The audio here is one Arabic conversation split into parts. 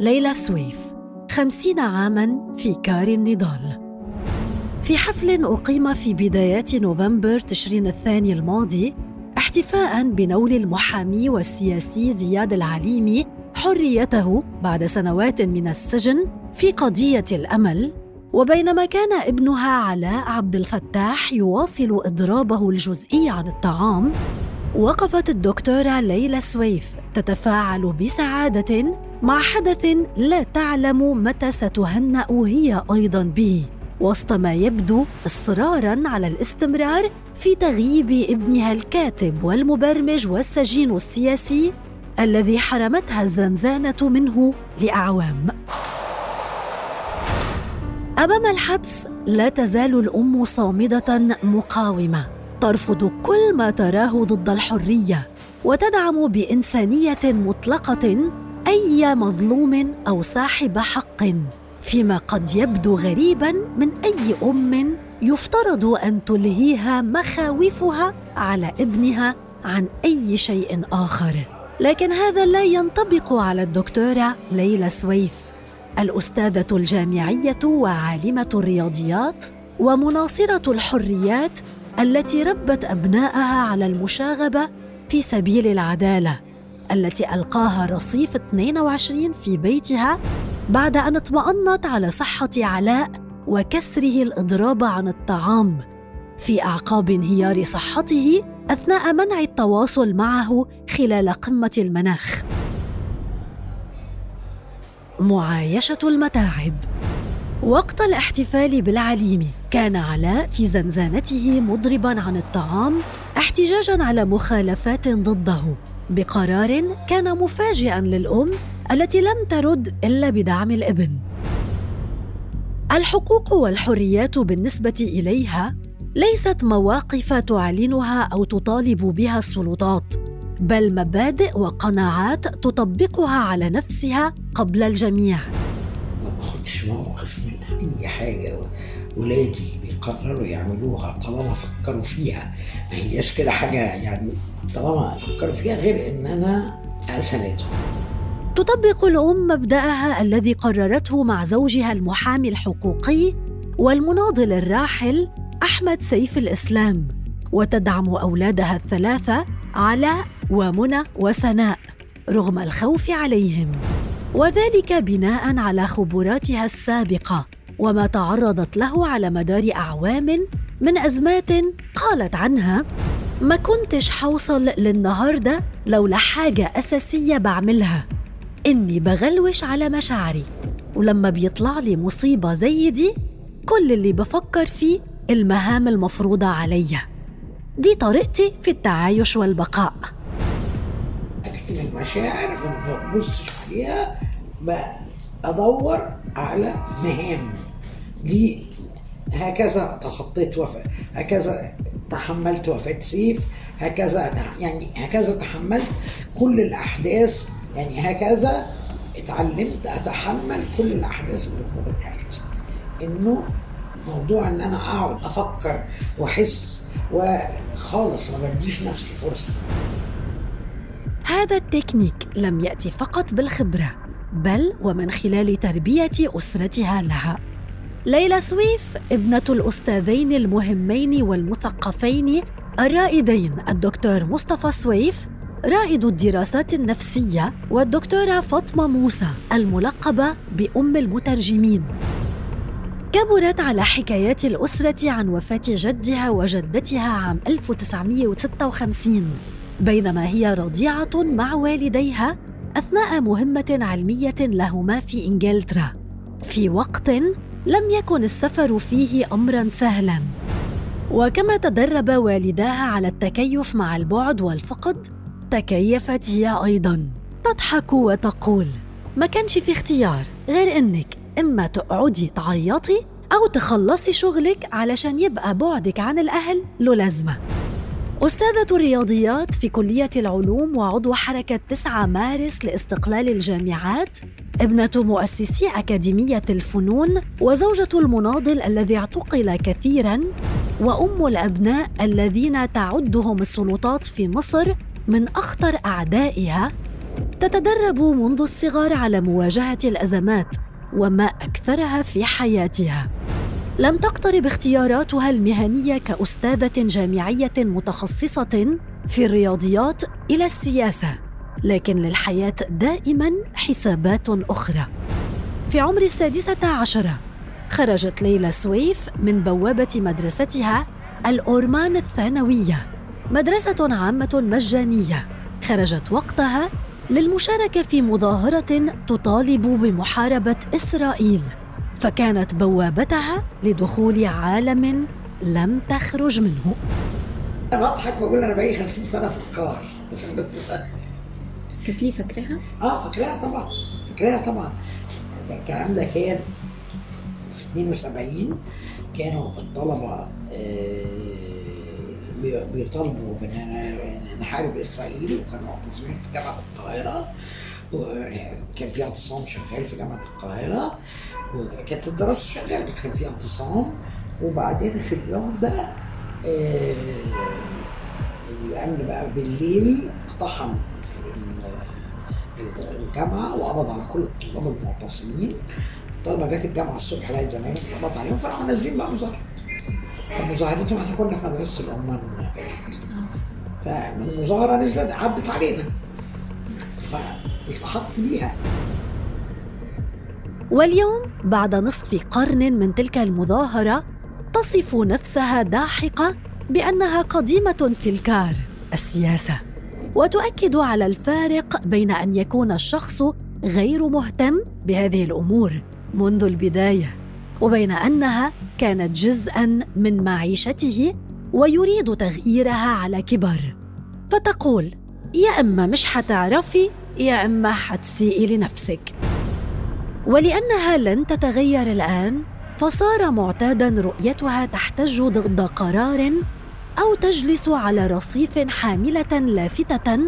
ليلى سويف خمسين عاماً في كار النضال. في حفل أقيم في بدايات نوفمبر تشرين الثاني الماضي احتفاء بنيل المحامي والسياسي زياد العليمي حريته بعد سنوات من السجن في قضية الأمل وبينما كان ابنها علاء عبد الفتاح يواصل إضرابه الجزئي عن الطعام وقفت الدكتورة ليلى سويف تتفاعل بسعادة مع حدث لا تعلم متى ستهنأ هي أيضا به. وسط ما يبدو اصرارا على الاستمرار في تغييب ابنها الكاتب والمبرمج والسجين السياسي الذي حرمتها الزنزانة منه لأعوام. أمام الحبس لا تزال الأم صامدة مقاومة. ترفض كل ما تراه ضد الحرية. وتدعم بإنسانية مطلقة أي مظلوم أو صاحب حق فيما قد يبدو غريبا من أي أم يفترض أن تلهيها مخاوفها على ابنها عن أي شيء آخر. لكن هذا لا ينطبق على الدكتورة ليلى سويف الأستاذة الجامعية وعالمة الرياضيات ومناصرة الحريات التي ربت ابنائها على المشاغبة في سبيل العدالة. التي ألقاها رصيف 22 في بيتها بعد أن اطمأنت على صحة علاء وكسره الإضراب عن الطعام. في أعقاب انهيار صحته أثناء منع التواصل معه خلال قمة المناخ. معايشة المتاعب. وقت الاحتفال بالعليم كان علاء في زنزانته مضربا عن الطعام احتجاجا على مخالفات ضده. بقرار كان مفاجئا للأم التي لم ترد إلا بدعم الإبن. الحقوق والحريات بالنسبة إليها ليست مواقف تعلنها أو تطالب بها السلطات بل مبادئ وقناعات تطبقها على نفسها قبل الجميع. ما باخدش موقف من أي حاجة. ولادي بيقرروا يعملوها طالما فكروا فيها. ما هياش كده حاجة يعني طالما فكروا فيها غير إن أنا اساندهم تطبق الأم مبدأها الذي قررته مع زوجها المحامي الحقوقي والمناضل الراحل أحمد سيف الإسلام وتدعم أولادها الثلاثة علاء ومنى وسناء رغم الخوف عليهم. وذلك بناء على خبراتها السابقة. وما تعرضت له على مدار أعوام من أزمات قالت عنها ما كنتش حوصل للنهاردة لولا حاجة أساسية بعملها إني بغلوش على مشاعري ولما بيطلع لي مصيبة زي دي كل اللي بفكر فيه المهام المفروضة عليا. دي طريقتي في التعايش والبقاء. أكتب المشاعر ما ببصش عليها بدور على مهام. دي هكذا تخطيت وفاة هكذا تحملت وفاة سيف هكذا يعني هكذا تحملت كل الأحداث يعني هكذا اتعلمت أتحمل كل الأحداث اللي موجودة في حياتي. إنه موضوع إن أنا أقعد أفكر وأحس وخالص ما بديش نفسي فرصة. هذا التكنيك لم يأتي فقط بالخبرة بل ومن خلال تربية أسرتها لها. ليلى سويف ابنة الأستاذين المهمين والمثقفين الرائدين الدكتور مصطفى سويف رائد الدراسات النفسية والدكتورة فاطمة موسى الملقبة بأم المترجمين. كبرت على حكايات الأسرة عن وفاة جدها وجدتها عام 1956 بينما هي رضيعة مع والديها أثناء مهمة علمية لهما في إنجلترا. في وقت لم يكن السفر فيه امرا سهلا. وكما تدرب والداها على التكيف مع البعد والفقد تكيفت هي أيضا. تضحك وتقول ما كانش في اختيار غير إنك إما تقعدي تعيطي أو تخلصي شغلك علشان يبقى بعدك عن الأهل له لازمة. أستاذة الرياضيات في كلية العلوم وعضو حركة 9 مارس لاستقلال الجامعات ابنة مؤسسي أكاديمية الفنون وزوجة المناضل الذي اعتقل كثيرا وأم الأبناء الذين تعدهم السلطات في مصر من أخطر أعدائها. تتدرب منذ الصغر على مواجهة الأزمات وما أكثرها في حياتها. لم تقترب اختياراتها المهنية كأستاذة جامعية متخصصة في الرياضيات إلى السياسة لكن للحياة دائما حسابات أخرى. في عمر السادسة عشره خرجت ليلى سويف من بوابة مدرستها الأورمان الثانوية مدرسة عامة مجانية. خرجت وقتها للمشاركة في مظاهرة تطالب بمحاربة إسرائيل. فكانت بوابتها لدخول عالم لم تخرج منه. أنا بضحك وأقول أنا بقالي 50 سنة في القار عشان بس كانت ليه فاكراها؟ آه فاكراها طبعا. فاكراها طبعا. الكلام ده كان في 72 كانوا الطلبة آه، بيطالبوا بأن نحارب إسرائيل وكانوا معتصمين في جامعة القاهرة. وكان في اعتصام شغال في جامعة القاهرة وكانت الدراسة شغالة بس كان في اعتصام وبعدين في اليوم ده آه الامن بقى بالليل اقتحم الجامعة وقبض على كل الطلاب المعتصمين. الطلبة جت الجامعة الصبح لقيت زمايلهم قبض عليهم فراحوا نازلين بقى مظاهرة. فمظاهرتهم إحنا كنا في مدرسة الامه بنات فمن المظاهرة نزلت عدت علينا. فالتحقت بيها. واليوم بعد نصف قرن من تلك المظاهرة تصف نفسها داحقه بأنها قديمة في الكار السياسة. وتؤكد على الفارق بين أن يكون الشخص غير مهتم بهذه الأمور منذ البداية وبين أنها كانت جزءا من معيشته ويريد تغييرها على كبر. فتقول يا أما مش حتعرفي يا أما حتسيئي لنفسك. ولأنها لن تتغير الآن فصار معتادا رؤيتها تحتج ضد قرار أو تجلس على رصيف حاملة لافتة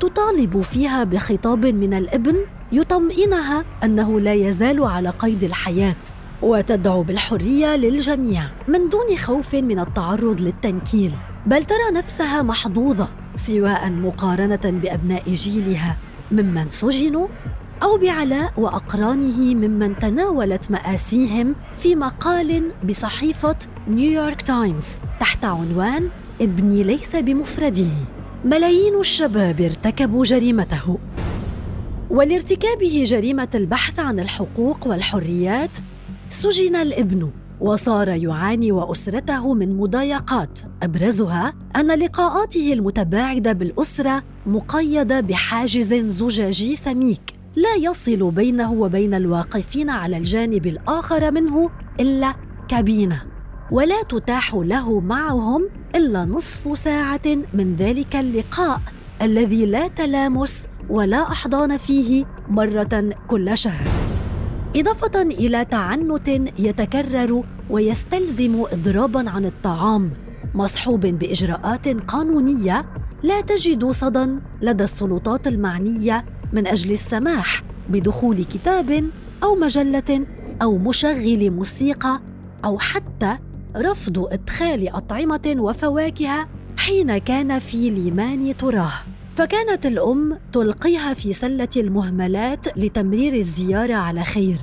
تطالب فيها بخطاب من الابن يطمئنها أنه لا يزال على قيد الحياة وتدعو بالحرية للجميع من دون خوف من التعرض للتنكيل. بل ترى نفسها محظوظة سواء مقارنة بأبناء جيلها. ممن سجنوا أو بعلاء وأقرانه ممن تناولت مآسيهم في مقال بصحيفة نيويورك تايمز تحت عنوان ابني ليس بمفرده. ملايين الشباب ارتكبوا جريمته. ولارتكابه جريمة البحث عن الحقوق والحريات سجن الابن وصار يعاني وأسرته من مضايقات. أبرزها أن لقاءاته المتباعدة بالأسرة مقيدة بحاجز زجاجي سميك لا يصل بينه وبين الواقفين على الجانب الآخر منه إلا كابينة ولا تتاح له معهم إلا نصف ساعة من ذلك اللقاء الذي لا تلامس ولا أحضان فيه مرة كل شهر. إضافة إلى تعنت يتكرر ويستلزم اضرابا عن الطعام مصحوب بإجراءات قانونية لا تجد صدى لدى السلطات المعنية من أجل السماح بدخول كتاب أو مجلة أو مشغل موسيقى أو حتى رفض إدخال أطعمة وفواكه حين كان في ليمان تراه. فكانت الأم تلقيها في سلة المهملات لتمرير الزيارة على خير.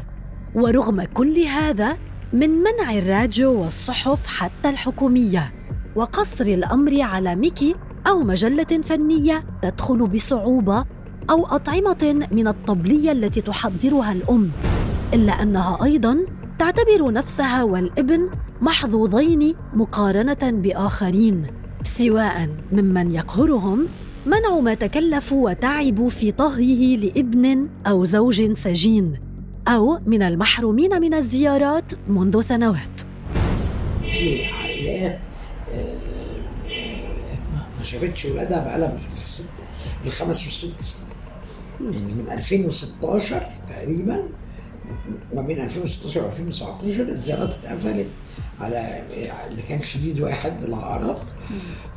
ورغم كل هذا من منع الراديو والصحف حتى الحكومية وقصر الأمر على ميكي أو مجلة فنية تدخل بصعوبة أو أطعمة من الطبلية التي تحضرها الأم إلا أنها أيضا تعتبر نفسها والإبن محظوظين مقارنة بآخرين سواء ممن يقهرهم منع ما تكلفوا وتعبوا في طهيه لإبن أو زوج سجين أو من المحرومين من الزيارات منذ سنوات. في عائلات شافتش ولادها بقالها بالست بالخمس والست سنين. يعني من 2016 تقريبا ما بين 2016 و 2019 الزيارات اتقفلت على اللي كان شديد واحد العقرب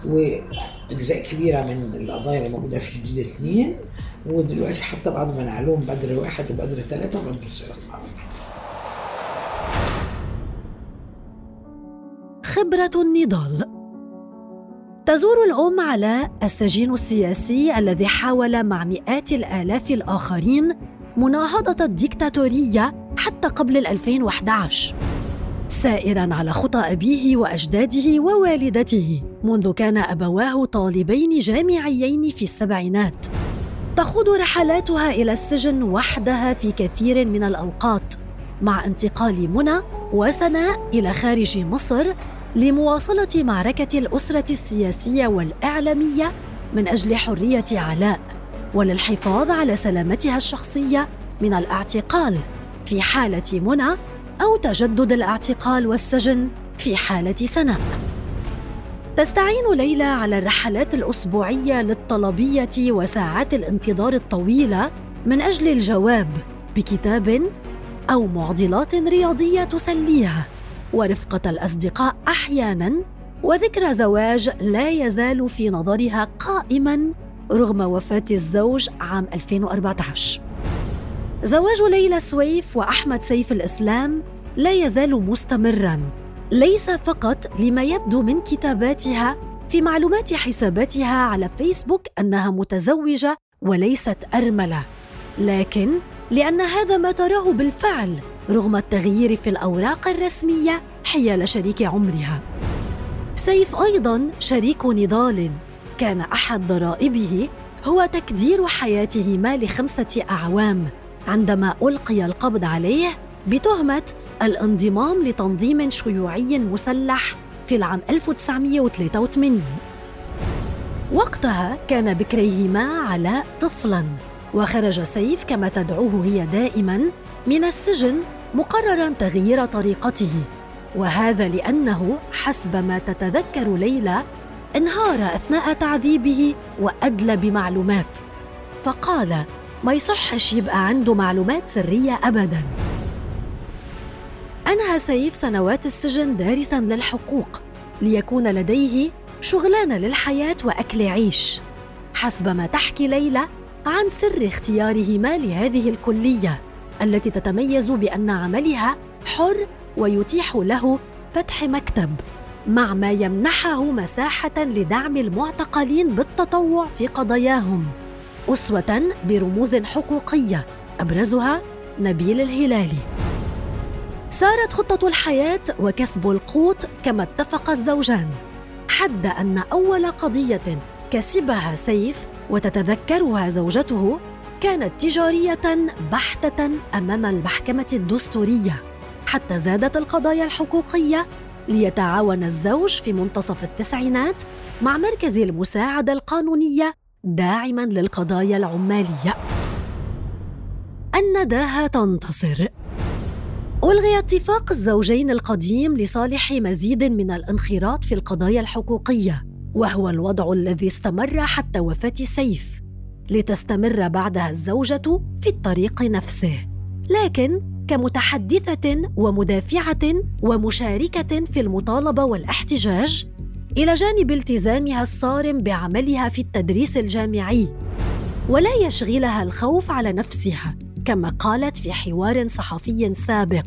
وأجزاء كبيرة من القضايا اللي موجودة في شديد اثنين ودلوقتي حتى بعد ما نقلوهم بدر واحد وبدر ثلاثة برضه الزيارات خبرة النضال. تزور الأم علاء السجين السياسي الذي حاول مع مئات الآلاف الآخرين مناهضة الديكتاتورية حتى قبل 2011 سائرا على خطى أبيه وأجداده ووالدته منذ كان أبواه طالبين جامعيين في السبعينات. تخوض رحلاتها إلى السجن وحدها في كثير من الأوقات مع انتقال منى وسناء إلى خارج مصر لمواصلة معركة الأسرة السياسية والإعلامية من أجل حرية علاء وللحفاظ على سلامتها الشخصية من الاعتقال في حالة منى أو تجدد الاعتقال والسجن في حالة سناء. تستعين ليلى على الرحلات الأسبوعية للطلبية وساعات الانتظار الطويلة من أجل الجواب بكتاب أو معضلات رياضية تسليها ورفقة الأصدقاء أحياناً وذكرى زواج لا يزال في نظرها قائماً رغم وفاة الزوج عام 2014 زواج ليلى سويف وأحمد سيف الإسلام لا يزال مستمراً ليس فقط لما يبدو من كتاباتها في معلومات حساباتها على فيسبوك أنها متزوجة وليست أرملة لكن لأن هذا ما تراه بالفعل رغم التغيير في الأوراق الرسمية حيال شريك عمرها. سيف أيضا شريك نضال. كان أحد ضرائبه هو تكدير حياتهما لخمسة أعوام. عندما ألقي القبض عليه بتهمة الانضمام لتنظيم شيوعي مسلح في العام 1983 وقتها كان بكريهما علاء طفلاً وخرج سيف كما تدعوه هي دائما من السجن مقررا تغيير طريقته وهذا لأنه حسب ما تتذكر ليلى انهار أثناء تعذيبه وأدلى بمعلومات. فقال ما يصحش يبقى عنده معلومات سرية ابدا. أنهى سيف سنوات السجن دارسا للحقوق ليكون لديه شغلانه للحياة وأكل عيش. حسب ما تحكي ليلى عن سر اختيارهما لهذه الكلية. التي تتميز بأن عملها حر ويتيح له فتح مكتب مع ما يمنحه مساحة لدعم المعتقلين بالتطوع في قضاياهم أسوة برموز حقوقية أبرزها نبيل الهلالي. سارت خطة الحياة وكسب القوت كما اتفق الزوجان. حد أن أول قضية كسبها سيف وتتذكرها زوجته كانت تجارية بحتة أمام المحكمة الدستورية حتى زادت القضايا الحقوقية ليتعاون الزوج في منتصف التسعينات مع مركز المساعدة القانونية داعما للقضايا العمالية. النداهه تنتصر. ألغي اتفاق الزوجين القديم لصالح مزيد من الانخراط في القضايا الحقوقية وهو الوضع الذي استمر حتى وفاة سيف لتستمر بعدها الزوجة في الطريق نفسه. لكن كمتحدثة ومدافعة ومشاركة في المطالبة والاحتجاج إلى جانب التزامها الصارم بعملها في التدريس الجامعي ولا يشغلها الخوف على نفسها كما قالت في حوار صحفي سابق.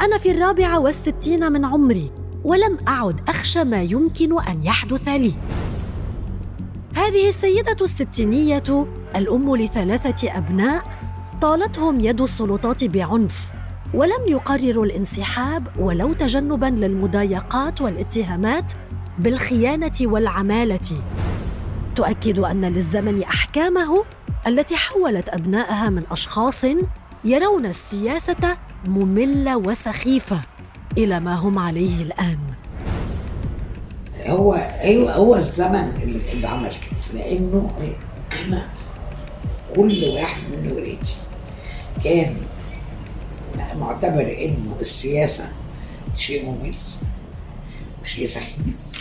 أنا في الرابعة والستين من عمري ولم أعد أخشى ما يمكن أن يحدث لي. هذه السيدة الستينية الأم لثلاثة أبناء طالتهم يد السلطات بعنف ولم يقرروا الانسحاب ولو تجنبا للمضايقات والاتهامات بالخيانة والعمالة. تؤكد أن للزمن أحكامه التي حولت أبنائها من أشخاص يرون السياسة مملة وسخيفة إلى ما هم عليه الآن. هو أيوه هو الزمن اللي, عمل كده. لأنه إحنا كل واحد من ولادي كان معتبر إنه السياسة شيء ممل وشيء سخيف.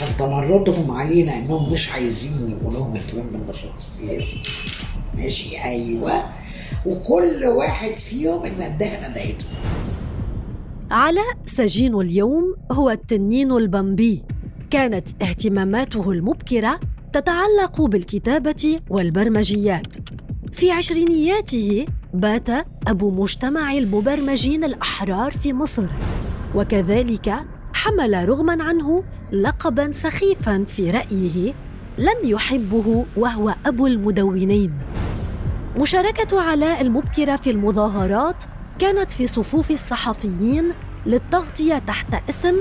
كان تمردهم علينا إنهم مش عايزين يبقوا لهم اهتمام بالنشاط السياسي. ماشي؟ أيوه. وكل واحد فيهم اللي اداها ندهته علاء سجين اليوم هو التنين البمبي. كانت اهتماماته المبكرة تتعلق بالكتابة والبرمجيات. في عشرينياته بات أبو مجتمع المبرمجين الأحرار في مصر وكذلك حمل رغما عنه لقبا سخيفا في رأيه لم يحبه وهو أبو المدونين. مشاركة علاء المبكرة في المظاهرات كانت في صفوف الصحفيين للتغطية تحت اسم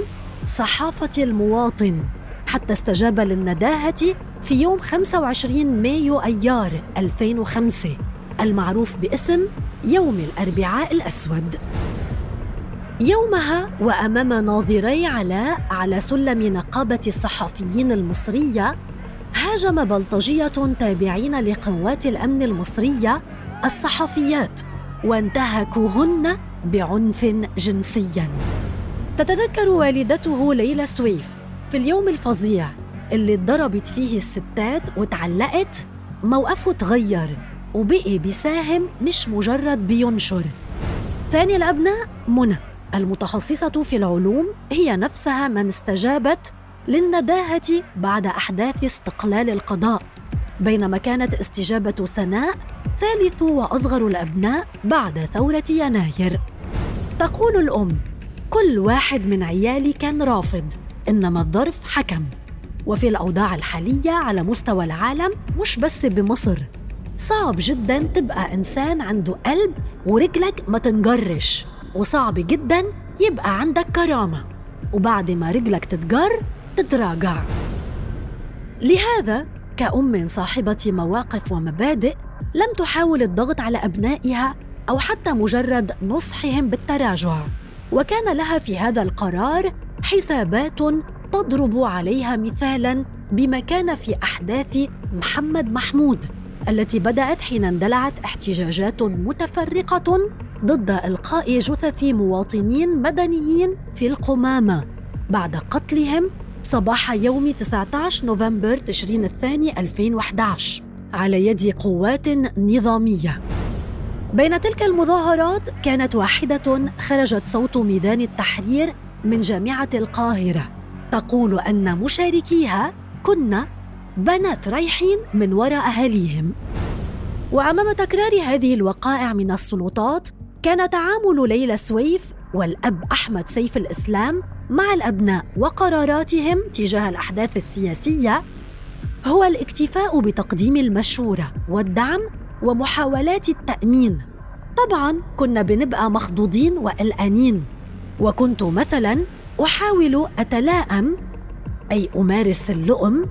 صحافة المواطن حتى استجاب للنداهة في يوم 25 مايو أيار 2005 المعروف باسم يوم الأربعاء الأسود. يومها وأمام ناظري علاء على سلم نقابة الصحفيين المصرية هاجم بلطجية تابعين لقوات الأمن المصرية الصحفيات وانتهكوهن بعنف جنسي تتذكر والدته ليلى سويف في اليوم الفظيع اللي اتضربت فيه الستات وتعلقت؟ موقفه تغير وبقي بيساهم مش مجرد بينشر. ثاني الأبناء منى. المتخصصة في العلوم هي نفسها من استجابت للنداهة بعد أحداث استقلال القضاء. بينما كانت استجابة سناء ثالث وأصغر الأبناء بعد ثورة يناير. تقول الأم كل واحد من عيالي كان رافض إنما الظرف حكم. وفي الأوضاع الحالية على مستوى العالم مش بس بمصر. صعب جدا تبقى إنسان عنده قلب ورجلك ما تنجرش. وصعب جدا يبقى عندك كرامة. وبعد ما رجلك تتجر تتراجع. لهذا كأم صاحبة مواقف ومبادئ لم تحاول الضغط على أبنائها أو حتى مجرد نصحهم بالتراجع. وكان لها في هذا القرار حسابات تضرب عليها مثالا بما كان في أحداث محمد محمود التي بدأت حين اندلعت احتجاجات متفرقة ضد إلقاء جثث مواطنين مدنيين في القمامة. بعد قتلهم صباح يوم 19 نوفمبر تشرين الثاني 2011 على يد قوات نظامية. بين تلك المظاهرات كانت واحدة خرجت صوت ميدان التحرير من جامعة القاهرة. تقول أن مشاركيها كنا بنات رايحين من وراء أهاليهم. وأمام تكرار هذه الوقائع من السلطات كان تعامل ليلى سويف والأب أحمد سيف الإسلام مع الأبناء وقراراتهم تجاه الأحداث السياسية هو الاكتفاء بتقديم المشورة والدعم ومحاولات التأمين. طبعا كنا بنبقى مخضوضين وقلقانين. وكنت مثلا أحاول أتلاءم أي أمارس اللؤم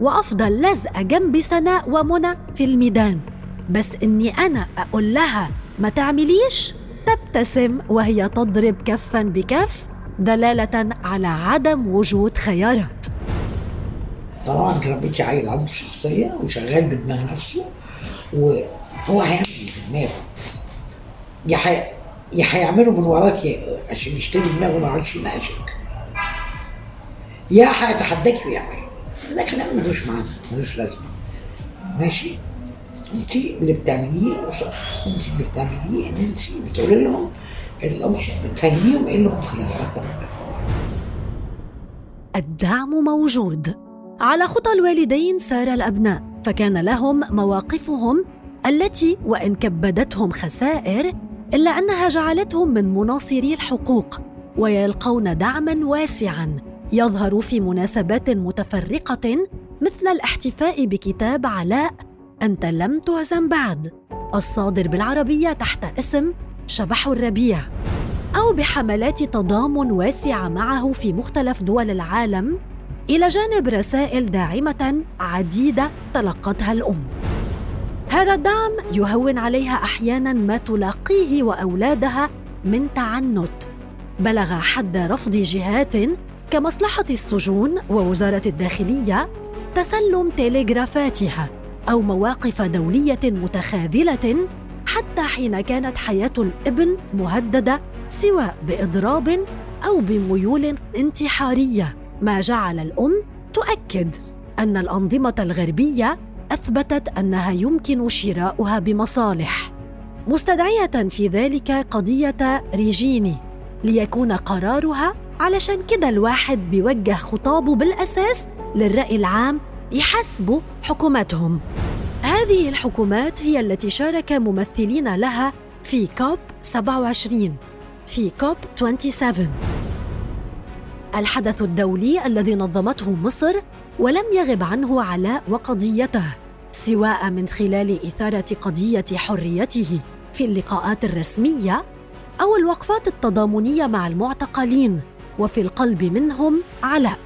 وأفضل لزقه جنب سناء ومنى في الميدان. بس إني أنا أقول لها ما تعمليش؟ تبتسم وهي تضرب كفا بكف دلالة على عدم وجود خيارات. طبعا ربيتي عيل عنده شخصية وشغال بدماغ نفسه. وهو هيعمل دماغه. يا حي... يا هيعمله من وراك عشان يشتري دماغه ما يقعدش يناقشك. يا هيتحداك ويعمل ده كلام ملوش معنى ملوش لازمة. ماشي؟ انت اللي بتعمليه انت اللي بتعمليه ان انت بتقولي لهم بتفهميهم إيه اللي ممكن يترتب الدعم موجود. على خطى الوالدين سار الأبناء. فكان لهم مواقفهم التي وإن كبدتهم خسائر إلا أنها جعلتهم من مناصري الحقوق ويلقون دعما واسعا. يظهر في مناسبات متفرقة مثل الاحتفاء بكتاب علاء أنت لم تهزم بعد. الصادر بالعربية تحت اسم شبح الربيع. أو بحملات تضامن واسعة معه في مختلف دول العالم إلى جانب رسائل داعمة عديدة تلقتها الأم. هذا الدعم يهون عليها أحيانا ما تلاقيه وأولادها من تعنت. بلغ حد رفض جهات كمصلحة السجون ووزارة الداخلية تسلم تلغرافاتها أو مواقف دولية متخاذلة حتى حين كانت حياة الابن مهددة سواء بإضراب أو بميول انتحارية. ما جعل الأم تؤكد أن الأنظمة الغربية أثبتت أنها يمكن شراؤها بمصالح. مستدعية في ذلك قضية ريجيني ليكون قرارها علشان كده الواحد بيوجه خطابه بالأساس للرأي العام يحسبوا حكوماتهم هذه الحكومات هي التي شارك ممثلين لها في كوب 27 في كوب 27 الحدث الدولي الذي نظمته مصر ولم يغب عنه علاء وقضيته سواء من خلال إثارة قضية حريته في اللقاءات الرسمية أو الوقفات التضامنية مع المعتقلين وفي القلب منهم علاء.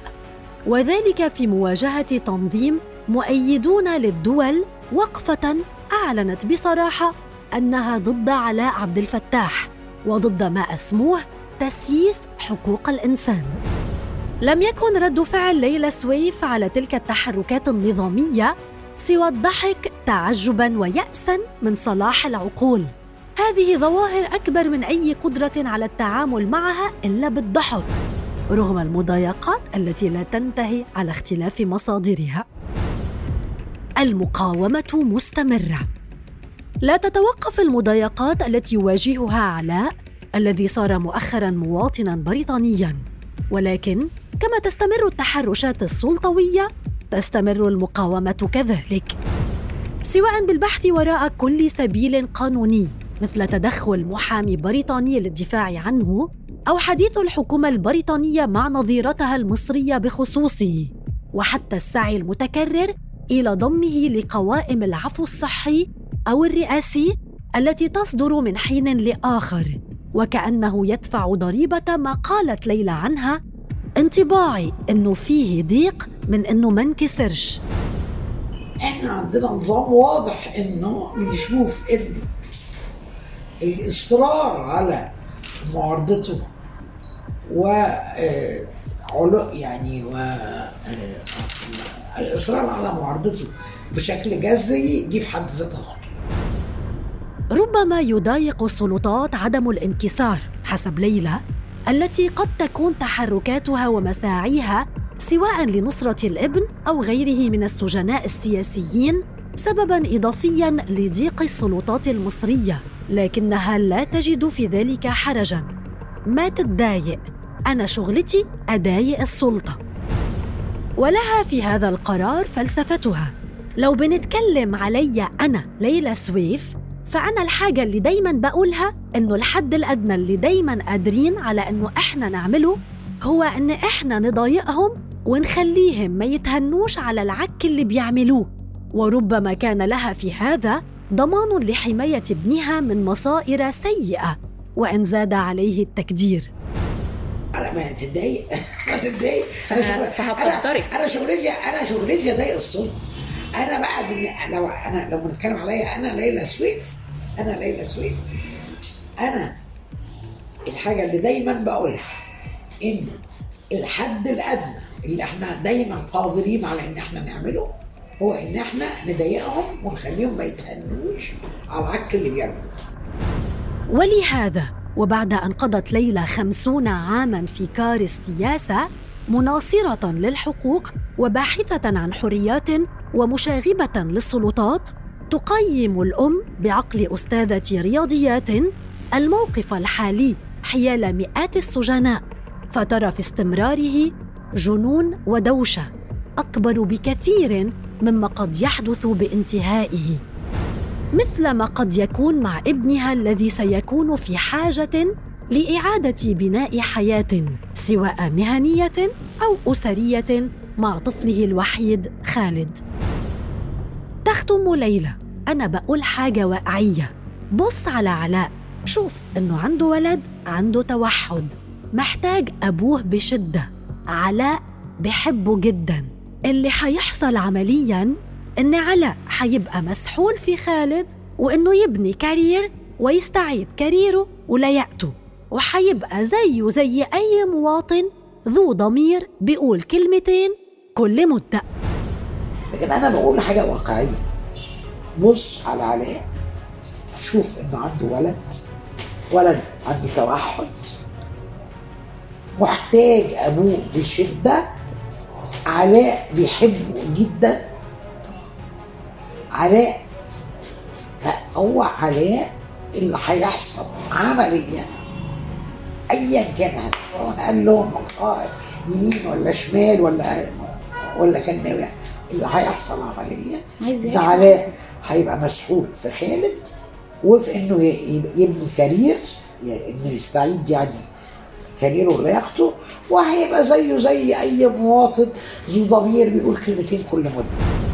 وذلك في مواجهة تنظيم مؤيدون للدول وقفة أعلنت بصراحة أنها ضد علاء عبد الفتاح وضد ما أسموه تسييس حقوق الإنسان. لم يكن رد فعل ليلى سويف على تلك التحركات النظامية سوى الضحك تعجبا وياسا من صلاح العقول. هذه ظواهر أكبر من أي قدرة على التعامل معها إلا بالضحك رغم المضايقات التي لا تنتهي على اختلاف مصادرها. المقاومة مستمرة. لا تتوقف المضايقات التي يواجهها علاء الذي صار مؤخرا مواطنا بريطانيا ولكن كما تستمر التحرشات السلطوية تستمر المقاومة كذلك. سواء بالبحث وراء كل سبيل قانوني مثل تدخل محامي بريطاني للدفاع عنه أو حديث الحكومة البريطانية مع نظيرتها المصرية بخصوصه وحتى السعي المتكرر إلى ضمه لقوائم العفو الصحي أو الرئاسي التي تصدر من حين لآخر وكأنه يدفع ضريبة ما قالت ليلى عنها انطباعي إنه فيه ضيق من إنه ما انكسرش. إحنا عندنا نظام واضح إنه بيشوف الإصرار على معارضته و علو يعني و الإصرار على معارضته بشكل جذري دي في حد ذاتها خطوة. ربما يضايق السلطات عدم الانكسار حسب ليلى. التي قد تكون تحركاتها ومساعيها سواء لنصرة الابن أو غيره من السجناء السياسيين سببا اضافيا لضيق السلطات المصرية لكنها لا تجد في ذلك حرجا. ما تتضايق أنا شغلتي اضايق السلطة. ولها في هذا القرار فلسفتها. لو بنتكلم علي أنا ليلى سويف فأنا الحاجة اللي دايما بقولها إنه الحد الأدنى اللي دايما قادرين على إنه إحنا نعمله هو إن إحنا نضايقهم ونخليهم ما يتهنوش على العك اللي بيعملوه. وربما كان لها في هذا ضمان لحماية ابنها من مصائر سيئة وإن زاد عليه التكدير. أنا ما تتضايق؟ ما تتضايق؟ أنا فهتقدرك أنا شغلتي أنا شغلتي اضايق السلطه أنا بقى لو أنا لو بنتكلم عليا أنا ليلى سويف أنا ليلى سويف. أنا الحاجة اللي دايما بقولها إن الحد الأدنى اللي إحنا دايما قادرين على إن إحنا نعمله هو إن إحنا نضايقهم ونخليهم ما يتهنوش على العك اللي بيعملوه. ولهذا وبعد أن قضت ليلى خمسون عاماً في كار السياسة مناصرة للحقوق وباحثة عن حريات ومشاغبة للسلطات تقيم الأم بعقل أستاذة رياضيات الموقف الحالي حيال مئات السجناء فترى في استمراره جنون ودوشة أكبر بكثير مما قد يحدث بانتهائه. مثل ما قد يكون مع ابنها الذي سيكون في حاجة لإعادة بناء حياة سواء مهنية أو أسرية مع طفله الوحيد خالد. تختم ليلى. أنا بقول حاجة واقعية. بص على علاء. شوف إنه عنده ولد عنده توحد. محتاج أبوه بشدة. علاء بحبه جدا. اللي حيحصل عمليا إن علاء حيبقى مسحول في خالد وإنه يبني كارير ويستعيد كاريره وليأته وحيبقى زيه زي أي مواطن ذو ضمير بيقول كلمتين كل مدة لكن أنا بقول حاجة واقعية. بص على علاء شوف إنه عنده ولد ولد عنده توحد. محتاج أبوه بشدة. علاء بيحبه جدا. علاء هو علاء اللي هيحصل عمليا. ايا كان سواء قال لهم يمين ولا شمال ولا ولا كان ناوي. اللي هيحصل عملية علاء هيبقى مسحول في خالد وفي إنه يبني كارير يعني إنه يستعيد يعني كاريره ولياقته وهيبقى زيه زي أي مواطن ذو ضمير بيقول كلمتين كل مدة.